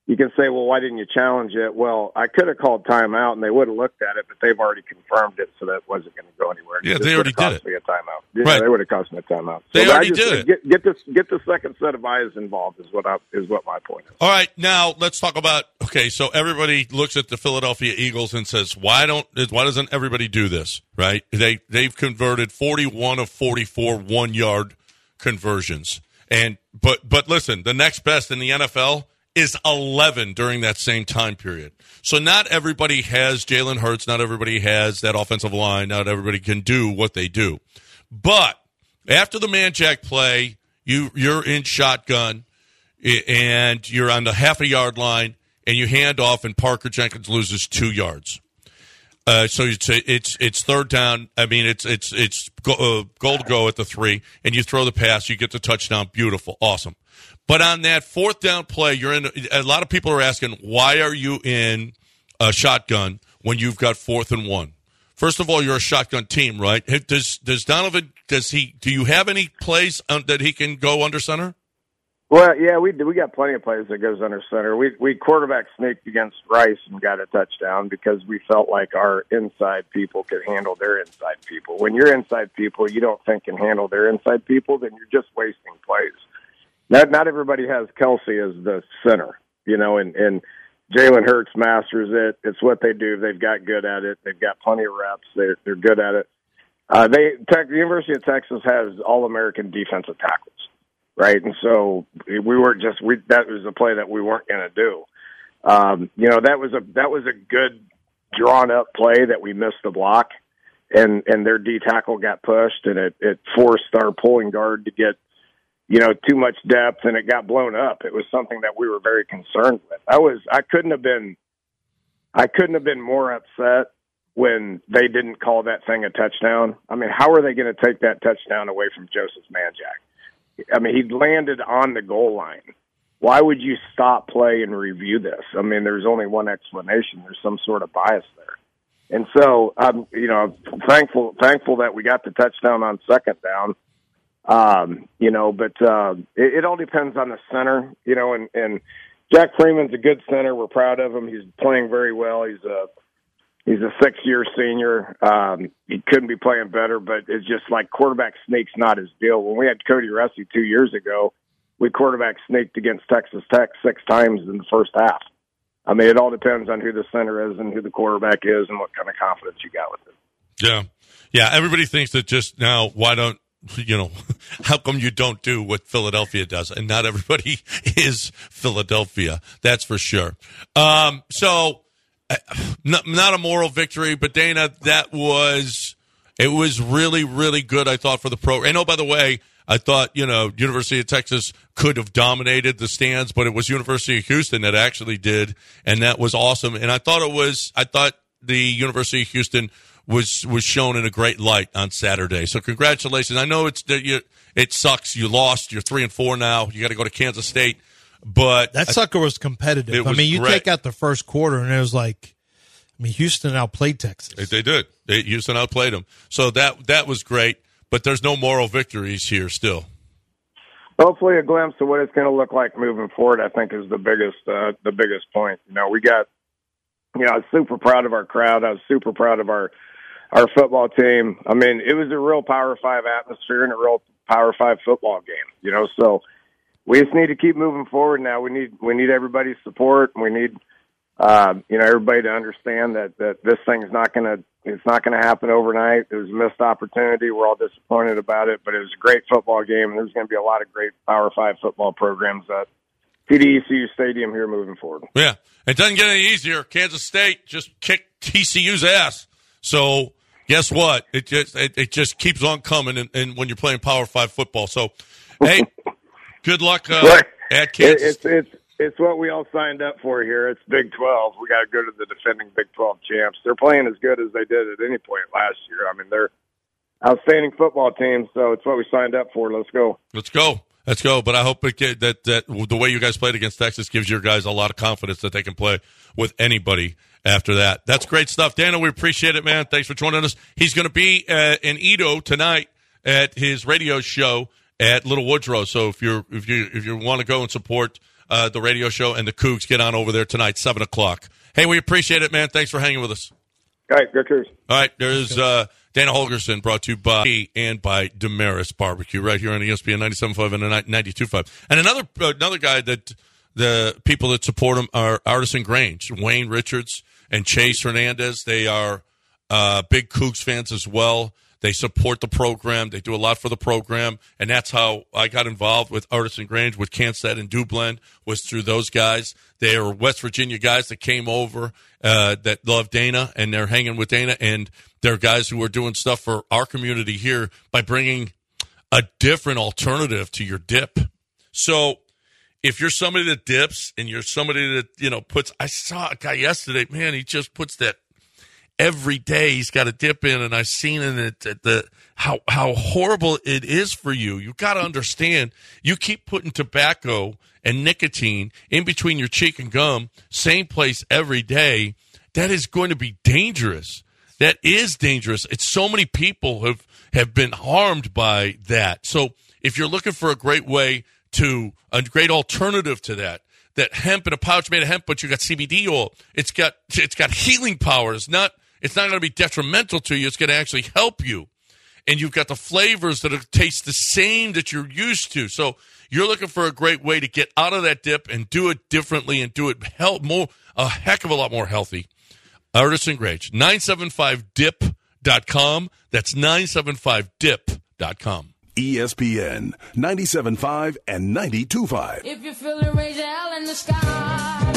you can say, well, why didn't you challenge it? Well, I could have called timeout, and they would have looked at it, but they've already confirmed it, so that wasn't going to go anywhere. Yeah, they already did it. Me a timeout. Yeah, right. they would have cost me a timeout. They so already just, did it. Get, get this, get the second set of eyes involved. Is what I, is what my point is. All right, now let's talk about. Okay, so everybody looks at the Philadelphia Eagles and says, "Why don't? Why doesn't everybody do this?" Right? They they've converted forty-one of forty-four one-yard conversions. And but but listen, the next best in the NFL is 11 during that same time period. So not everybody has Jalen Hurts, not everybody has that offensive line, not everybody can do what they do. But after the Manjack play, you you're in shotgun and you're on the half a yard line and you hand off and Parker Jenkins loses 2 yards. Uh, so it's it's it's third down. I mean, it's it's it's go, uh, goal to go at the three, and you throw the pass, you get the touchdown. Beautiful, awesome. But on that fourth down play, you're in. A lot of people are asking, why are you in a shotgun when you've got fourth and one? First of all, you're a shotgun team, right? Does does Donovan? Does he? Do you have any plays that he can go under center? Well, yeah, we we got plenty of plays that goes under center. We we quarterback sneaked against Rice and got a touchdown because we felt like our inside people could handle their inside people. When your inside people you don't think can handle their inside people, then you're just wasting plays. Not not everybody has Kelce as the center, you know, and and Jalen Hurts masters it. It's what they do. They've got good at it. They've got plenty of reps. They're they're good at it. Uh, they tech, the University of Texas has all American defensive tackles right? And so we weren't just we that was a play that we weren't going to do. Um, you know, that was a that was a good drawn up play that we missed the block, and and their D tackle got pushed, and it it forced our pulling guard to get you know too much depth, and it got blown up. It was something that we were very concerned with. I was I couldn't have been I couldn't have been more upset when they didn't call that thing a touchdown. I mean, how are they going to take that touchdown away from Joseph Manjack? I mean, he landed on the goal line. Why would you stop play and review this? I mean, there's only one explanation. There's some sort of bias there. And so I'm, you know, thankful thankful that we got the touchdown on second down. Um, you know, but uh, it, it all depends on the center, you know, and, and Jack Freeman's a good center. We're proud of him. He's playing very well. He's a he's a six year senior. Um, he couldn't be playing better, but it's just like quarterback sneak's not his deal. When we had Kody Russey two years ago, we quarterback sneaked against Texas Tech six times in the first half. I mean, it all depends on who the center is and who the quarterback is and what kind of confidence you got with it. Yeah. Yeah. Everybody thinks that just now, why don't, you know, how come you don't do what Philadelphia does? And not everybody is Philadelphia. That's for sure. Um, so, not, not a moral victory, but Dana, that was it was really really good. I thought for the pro. And oh, by the way, I thought you know University of Texas could have dominated the stands, but it was University of Houston that actually did, and that was awesome. And I thought it was I thought the University of Houston was was shown in a great light on Saturday. So congratulations. I know it's you, it sucks. You lost. You're three and four now. You got to go to Kansas State. But That sucker was competitive. It I mean, you great. take out the first quarter, and it was like, I mean, Houston outplayed Texas. They, they did. They, Houston outplayed them. So that that was great. But there's no moral victories here still. hopefully a glimpse of what it's going to look like moving forward. I think is the biggest uh, the biggest point. You know, we got. You know, I was super proud of our crowd. I was super proud of our our football team. I mean, it was a real Power Five atmosphere and a real Power Five football game. You know, so we just need to keep moving forward. Now we need we need everybody's support. We need uh, you know everybody to understand that that this thing's not going to it's not going to happen overnight. It was a missed opportunity. We're all disappointed about it, but it was a great football game, and there's going to be a lot of great Power Five football programs at TDECU Stadium here moving forward. Yeah, it doesn't get any easier. Kansas State just kicked TCU's ass. So guess what? It just it, it just keeps on coming, and, and when you're playing Power Five football. So hey, good luck uh, Right. at Kansas. it's it's it's what we all signed up for here. It's Big Twelve. We got to go to the defending Big Twelve champs. They're playing as good as they did at any point last year. I mean, they're outstanding football team. So it's what we signed up for. Let's go. Let's go. Let's go. But I hope it get, that that the way you guys played against Texas gives your guys a lot of confidence that they can play with anybody after that. That's great stuff, Daniel. We appreciate it, man. Thanks for joining us. He's going to be uh, in EaDo tonight at his radio show at Little Woodrow. So if you're if you if you want to go and support uh, the radio show and the Cougs, get on over there tonight, seven o'clock. Hey, we appreciate it, man. Thanks for hanging with us. All right, go Cougars. All right, there's uh, Dana Holgorsen brought to you by and by Demeris Barbecue right here on ESPN 97.5 and 92.5. And another another guy that the people that support him are Artisan Grange, Wayne Richards and Chase Hernandez. They are uh, big Cougs fans as well. They support the program. They do a lot for the program, and that's how I got involved with Artisan Grange, with Kansas and Dublin, was through those guys. They are West Virginia guys that came over uh, that love Dana, and they're hanging with Dana, and they're guys who are doing stuff for our community here by bringing a different alternative to your dip. So if you're somebody that dips and you're somebody that you know puts i saw a guy yesterday man he just puts that every day he's got to dip in and i've seen in it the how how horrible it is for you you've got to understand you keep putting tobacco and nicotine in between your cheek and gum same place every day that is going to be dangerous that is dangerous it's so many people have have been harmed by that so if you're looking for a great way to a great alternative to that. That hemp in a pouch made of hemp, but you got CBD oil. It's got it's got healing powers, not it's not going to be detrimental to you. It's going to actually help you. And you've got the flavors that taste the same that you're used to. So you're looking for a great way to get out of that dip and do it differently and do it help more a heck of a lot more healthy. Artisan Grange, 975dip.com. That's 975dip.com. ESPN 97.5 and 92.5. If you feel it, raise your hell in the sky.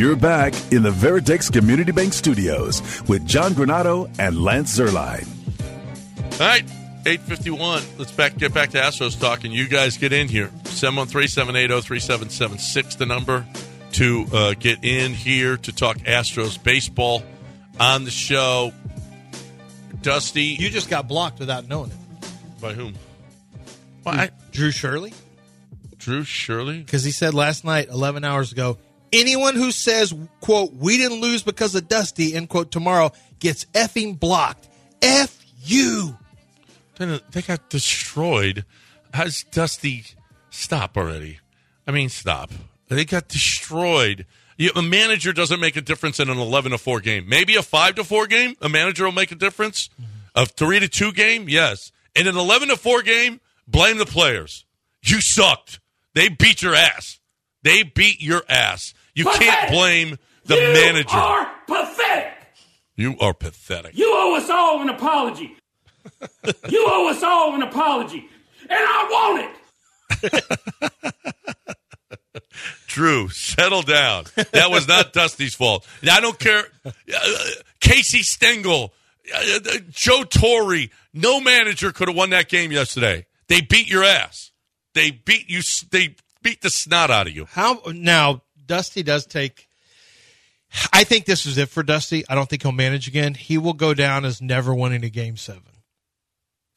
You're back in the Veritex Community Bank Studios with John Granado and Lance Zierlein. All right, 851. Let's back get back to Astros talk, and you guys get in here. 713-780-3776, the number to uh, get in here to talk Astros baseball on the show. Dusty. You just got blocked without knowing it. By whom? Well, I, Drew Shirley? Drew Shirley? Because he said last night, 11 hours ago, anyone who says, quote, we didn't lose because of Dusty, end quote, tomorrow gets effing blocked. F you. They got destroyed. How's Dusty stop already? I mean, stop. They got destroyed. You, a manager doesn't make a difference in an eleven to four game. Maybe a five to four game, a manager will make a difference. A three to two game, yes. In an eleven to four game, blame the players. You sucked. They beat your ass. They beat your ass. You can't blame the you manager. You are pathetic. you are pathetic. You owe us all an apology. you owe us all an apology. And I want it. Drew, settle down. That was not Dusty's fault. I don't care. Uh, Casey Stengel, uh, uh, Joe Torre, no manager could have won that game yesterday. They beat your ass. They beat you. They beat the snot out of you. How now? Dusty does take. I think this is it for Dusty. I don't think he'll manage again. He will go down as never winning a game seven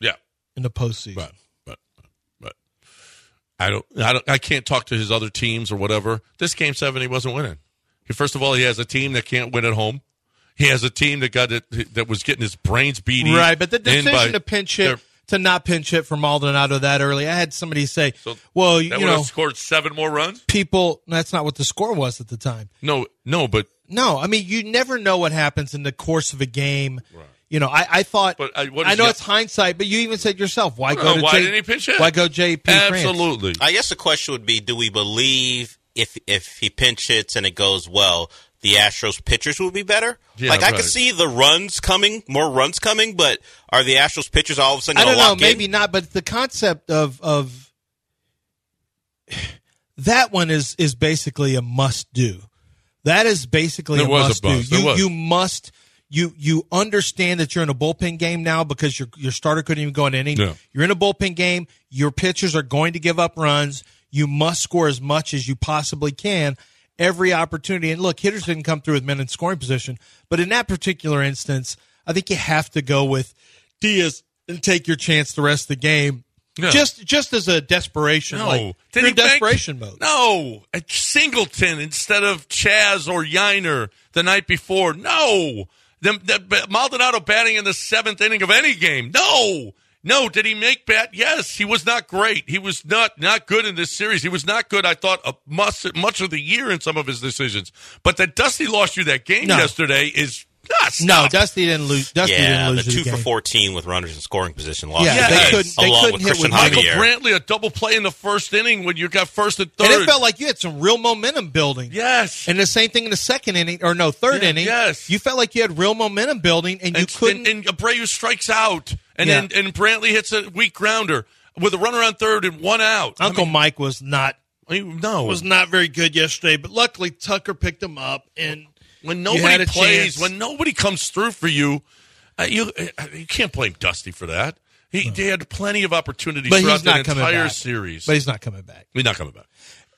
Yeah, in the postseason. but but but I don't I don't I can't talk to his other teams or whatever. This game seven, he wasn't winning. He, first of all, he has a team that can't win at home. He has a team that got it that was getting his brains beaten Right, but the by- decision to pinch hit to not pinch hit for Maldonado that early. I had somebody say, So "Well, that you would know, have scored seven more runs. people." That's not what the score was at the time. No, no, but No, I mean you never know what happens in the course of a game. You know, I, I thought. But, uh, what I know the- it's hindsight, but you even said yourself, "Why go Uh, to why J- didn't he pinch hit? Why go JP? France? absolutely. I guess the question would be: Do we believe if if he pinch hits and it goes well, the Astros pitchers would be better? Yeah, like I right. could see the runs coming, more runs coming, but are the Astros pitchers all of a sudden I don't to know, lock maybe in? not, but the concept of of that one is is basically a must do. That is basically It a was a must do. must. It You was. you must you you understand that you're in a bullpen game now because your your starter couldn't even go in inning. Yeah. You're in a bullpen game. Your pitchers are going to give up runs. You must score as much as you possibly can every opportunity. And look, hitters didn't come through with men in scoring position, but in that particular instance, I think you have to go with Diaz and take your chance the rest of the game. Yeah. Just just as a desperation, No, like you're in desperation mode. No, a Singleton instead of Chas or Yainer the night before. No, the, the, Maldonado batting in the seventh inning of any game. No, no. Did he make bat? Yes, he was not great. He was not not good in this series. He was not good. I thought uh, much much of the year in some of his decisions. But that Dusty lost you that game No. yesterday is ah, No. Dusty didn't lose. Dusty Yeah, didn't the two the for game. fourteen with runners in scoring position lost. Yeah, the they game, couldn't- they couldn't with hit Cristian with Michael Javier. Brantley a double play in the first inning when you got first and third. And it felt like you had some real momentum building. yes, And the same thing in the second inning, or no, third Yeah, inning. yes. You felt like you had real momentum building, and you and, couldn't. And, and Abreu strikes out, and Yeah. then and Brantley hits a weak grounder with a runner on third and one out. Uncle Mike was not I mean, no, was not very good yesterday, but luckily Tucker picked him up. And when nobody plays, chance. when nobody comes through for you, uh, you uh, you can't blame Dusty for that. He, he had plenty of opportunities but throughout the entire back. series. But he's not coming back. he's not coming back,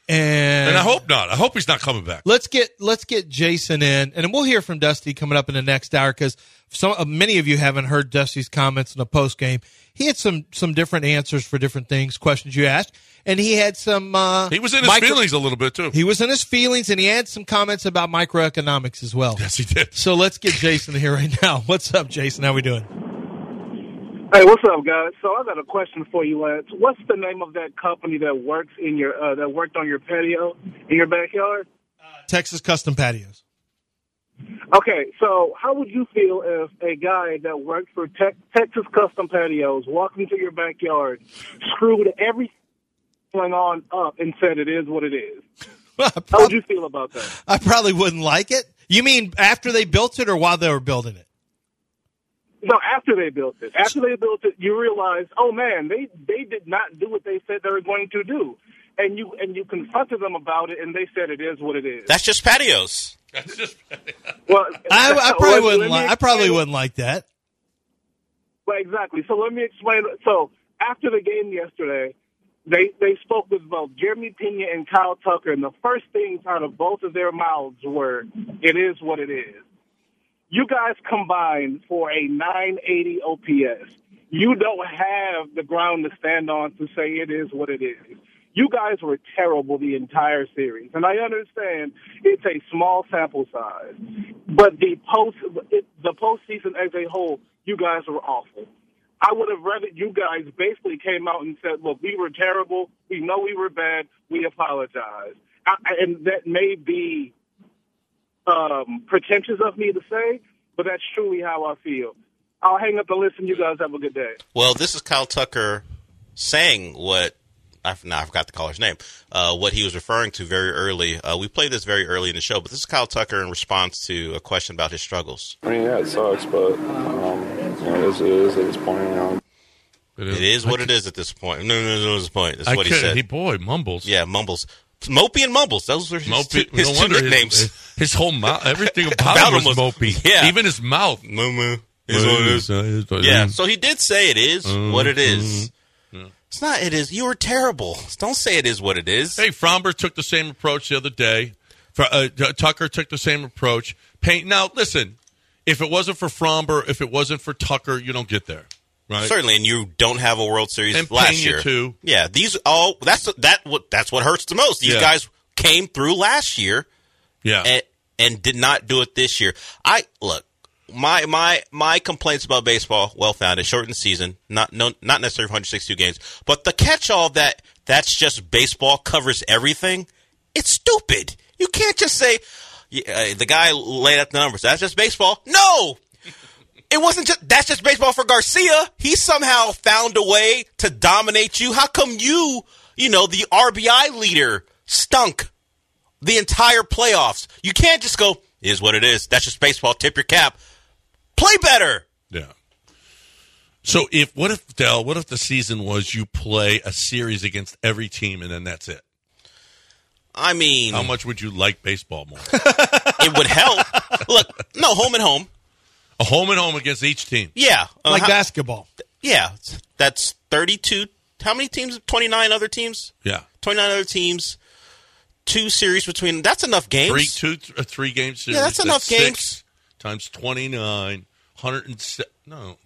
And, and I hope not. I hope he's not coming back. let's get let's get Jason in, and we'll hear from Dusty coming up in the next hour because some uh, many of you haven't heard Dusty's comments in the post game. He had some some different answers for different things, questions you asked, and he had some. Uh, He was in his micro- feelings a little bit too. He was in his feelings, and he had some comments about microeconomics as well. yes, he did. So let's get Jason here right now. What's up, Jason? How we doing? Hey, what's up, guys? So I got a question for you, Lance. What's the name of that company that works in your uh, that worked on your patio in your backyard? Texas Custom Patios. Okay, so how would you feel if a guy that worked for Tex Texas Custom Patios walked into your backyard, screwed everything on up, and said it is what it is? I, How would you feel about that? I probably wouldn't like it. You mean after they built it or while they were building it? No, after they built it. After they built it, you realize, oh man, they they did not do what they said they were going to do, and you and you confronted them about it, and they said it is what it is. That's just patios. That's just Well, I, I probably let wouldn't. me Like, I probably wouldn't like that. Well, exactly. So let me explain. So after the game yesterday, they they spoke with both Jeremy Pena and Kyle Tucker, and the first things out of both of their mouths were, "It is what it is." You guys combined for a 980 OPS. You don't have the ground to stand on to say it is what it is. You guys were terrible the entire series, and I understand it's a small sample size, but the post it, the postseason as a whole, you guys were awful. I would have rather you guys basically came out and said, "Look, we were terrible. We know we were bad. We apologize." I, and that may be um, pretentious of me to say, but that's truly how I feel. I'll hang up and listen. You guys have a good day. Well, this is Kyle Tucker saying what I now I forgot the caller's name. Uh, what he was referring to very early. Uh, we played this very early in the show, but this is Kyle Tucker in response to a question about his struggles. I mean, yeah, it sucks, but um, you know, it is, it is at this point. You know, It is what it is at this point. No, no, no, no, this point. That's I what he couldn't- said. He boy mumbles. Yeah, mumbles. Mopey and Mumbles. Those were his, Mopey, two, his no two his- nicknames. His, his whole mouth, everything about, About him him was was- mopey. yeah. even his mouth. Moo moo. Is what it is. Yeah, so he did say it is Mm, what it is. It's not. It is. You are terrible. Don't say it is what it is. Hey, Framber took the same approach the other day. Fr- Uh, Tucker took the same approach. Payne. Now, listen. If it wasn't for Framber, if it wasn't for Tucker, you don't get there. Right? Certainly, and you don't have a World Series And last Pena, year too. Yeah, these all that's that what that's what hurts the most. These Yeah. guys came through last year, Yeah. and, and did not do it this year. I look my my my complaints about baseball well founded, shortened season, not no not necessarily 162 games, but the catch all that that's just baseball covers everything. It's stupid. You can't just say uh, the guy laid out the numbers. That's just baseball. No, it wasn't just that's just baseball for Garcia. He somehow found a way to dominate you. How come you, you know, the RBI leader stunk the entire playoffs? You can't just go, is what it is. That's just baseball. Tip your cap. Play better. Yeah. So if what if Dell? What if the season was you play a series against every team and then that's it? I mean, How much would you like baseball more? it would help. Look, no, home and home. a home and home against each team. Yeah. Uh, like how- basketball. Yeah. That's 32. How many teams? 29 other teams? Yeah. 29 other teams. Two series between. That's enough games. Three, two, th- three game series. Yeah, that's enough six games. Times 29, 107. No.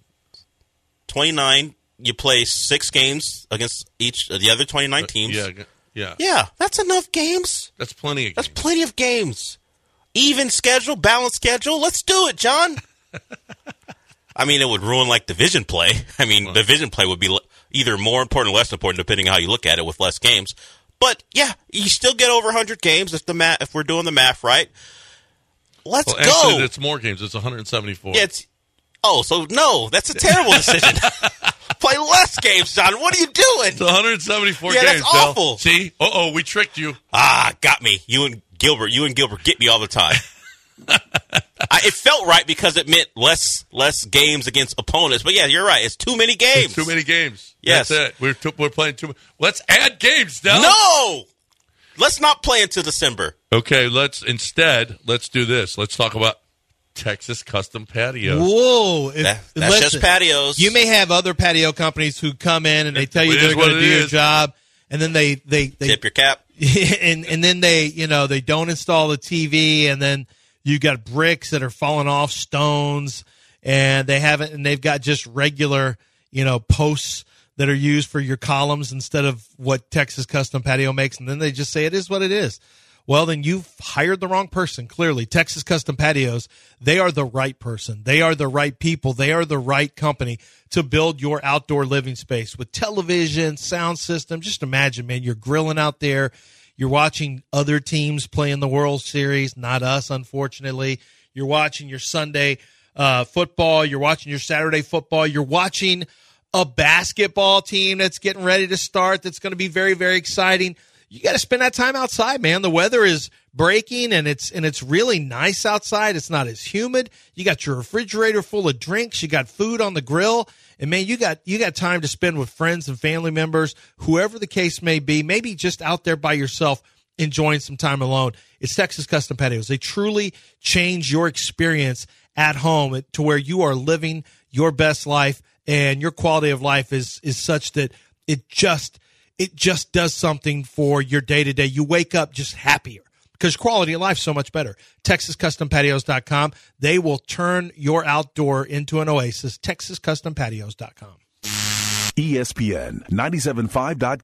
29. You play six games against each of the other 29 teams. Uh, Yeah. Yeah. Yeah, that's enough games. That's plenty of That's games. plenty of games. Even schedule, balanced schedule. Let's do it, John. I mean, it would ruin like division play. I mean, division play would be either more important or less important depending on how you look at it with less games. But yeah, you still get over 100 games if the math, if we're doing the math right. Let's well, go. actually, it's more games. It's 174. Yeah, it's oh, so no, that's a terrible decision. Play less games, John. What are you doing? It's 174 Yeah, that's games. Del. awful. See? Uh oh, we tricked you. Ah, got me. You and Gilbert. You and Gilbert get me all the time. I, it felt right because it meant less less games against opponents. But yeah, you're right. It's too many games. Too many games. Yes. That's it. We're, too, we're playing too many. Let's add games, Del. No, let's not play until December. Okay, let's instead, let's do this. Let's talk about Texas custom patios. Whoa! If, That- that's just patios. You may have other patio companies who come in and they tell you It they're going to it do your job, and then they they, they Tip your cap. and and then they you know they don't install the TV, and then you got bricks that are falling off, stones, and they haven't, and they've got just regular you know posts that are used for your columns instead of what Texas Custom Patio makes, and then they just say it is what it is. Well, then you've hired the wrong person. Clearly, Texas Custom Patios, they are the right person. They are the right people. They are the right company to build your outdoor living space with television, sound system. Just imagine, man, you're grilling out there. You're watching other teams play in the World Series, not us, unfortunately. You're watching your Sunday uh, football. You're watching your Saturday football. You're watching a basketball team that's getting ready to start. That's going to be very, very exciting you got to spend that time outside, man. The weather is breaking and it's and it's really nice outside. It's not as humid. You got your refrigerator full of drinks, you got food on the grill, and man, you got you got time to spend with friends and family members, whoever the case may be, maybe just out there by yourself enjoying some time alone. It's Texas Custom Patios. They truly change your experience at home to where you are living your best life and your quality of life is is such that it just it just does something for your day to day. You wake up just happier because quality of life so much better. TexasCustomPatios.com. They will turn your outdoor into an oasis. TexasCustomPatios.com. ESPN 97.5.